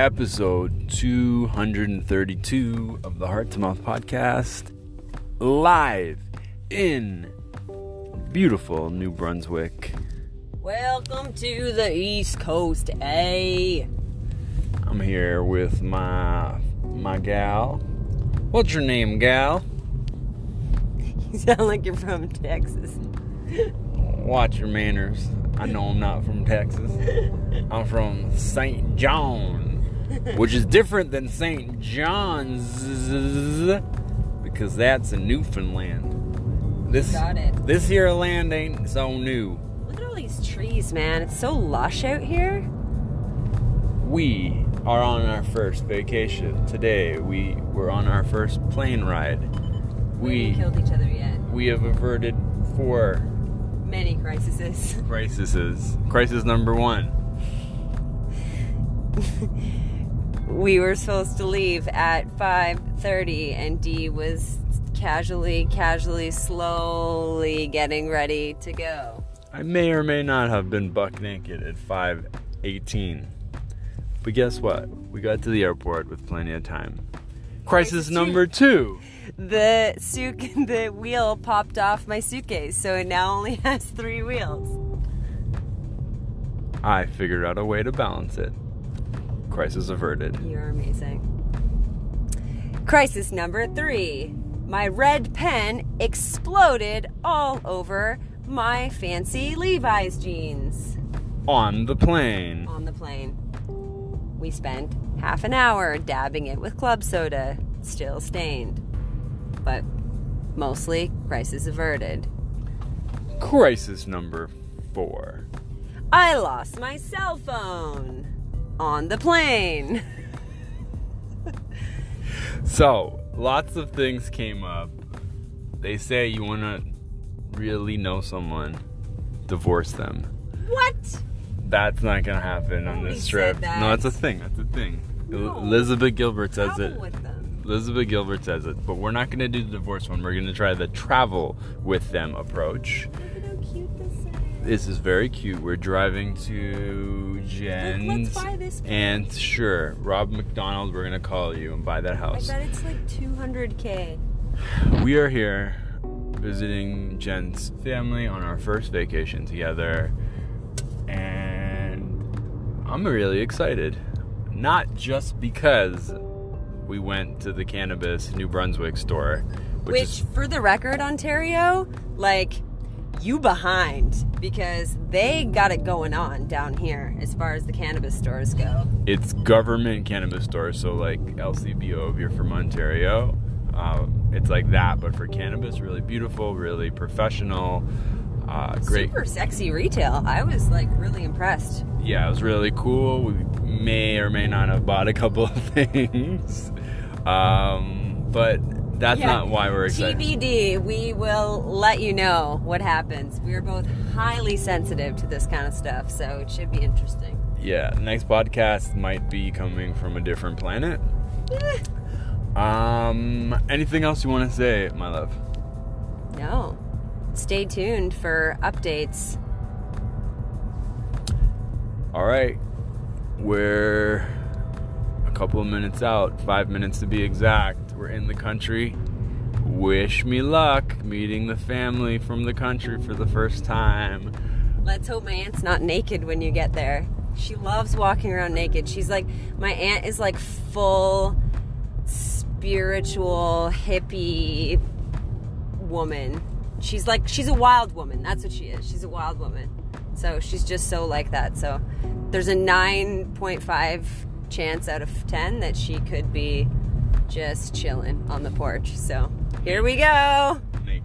episode 232 of the Heart to Mouth podcast, live in beautiful New Brunswick. Welcome to the East Coast, eh? I'm here with my my gal. What's your name, gal? You sound like you're from Texas. Watch your manners. I know I'm not from Texas. I'm from St. John, which is different than St. John's because that's in Newfoundland. This this here land ain't so new. Look at all these trees, man. It's so lush out here. We are on our first vacation today. We were on our first plane ride. We We haven't killed each other yet. we have averted four Many crises. crises. Crisis number one. we were supposed to leave at 5:30 and Dee was casually casually slowly getting ready to go. I may or may not have been buck naked at 5:18. But guess what? We got to the airport with plenty of time. Crisis Crisis number 2. The suit the wheel popped off my suitcase, so it now only has 3 wheels. I figured out a way to balance it. Crisis averted. You're amazing. Crisis number 3. My red pen exploded all over my fancy Levi's jeans. On the plane. on the plane. We spent half an hour dabbing it with club soda, still stained. But mostly crisis averted. Crisis number 4. I lost my cell phone on the plane. So, lots of things came up. They say you want to really know someone, divorce them. What? That's not gonna happen on this trip. that. No, that's a thing. That's a thing. No. Elizabeth Gilbert says Travel it. Elizabeth Gilbert says it, but we're not gonna do the divorce one. We're gonna try the travel with them approach. Look at how cute this is. Very cute. We're driving to Jen's, buy this place. and sure, Rob McDonald. We're gonna call you and buy that I house. bet it's like 200k. We are here visiting Jen's family on our first vacation together, and I'm really excited. Not just because we went to the cannabis New Brunswick store, which, Which, is for the record, Ontario, like, you behind because they got it going on down here as far as the cannabis stores go. it's government cannabis stores, so like LCBO if you're from Ontario. Um, it's like that, but for cannabis, really beautiful, really professional, uh, great. Super sexy retail. I was like really impressed. yeah, it was really cool. We may or may not have bought a couple of things, um, but that's Yeah. not why we're excited. TBD, we will let you know what happens. We are both highly sensitive to this kind of stuff, so it should be interesting. Yeah, next podcast might be coming from a different planet. Eh, Um, anything else you want to say, my love? no. Stay tuned for updates. All right, we're a couple of minutes out, five minutes to be exact. We're in the country. Wish me luck meeting the family from the country for the first time. Let's hope my aunt's not naked when you get there. She loves walking around naked. She's like, my aunt is like full spiritual hippie woman. She's like, she's a wild woman. That's what she is. She's a wild woman. So she's just so like that. So there's a 9.5 chance out of 10 that she could be just chilling on the porch. So here we go. Naked.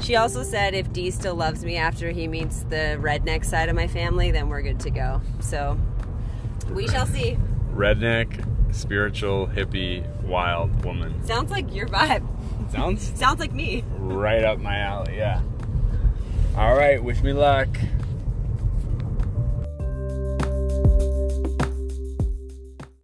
She also said if Dee still loves me after he meets the redneck side of my family, then we're good to go. So we shall see. redneck, spiritual, hippie, wild woman. Sounds like your vibe. Sounds Sounds like me. right up my alley, yeah. All right, wish me luck.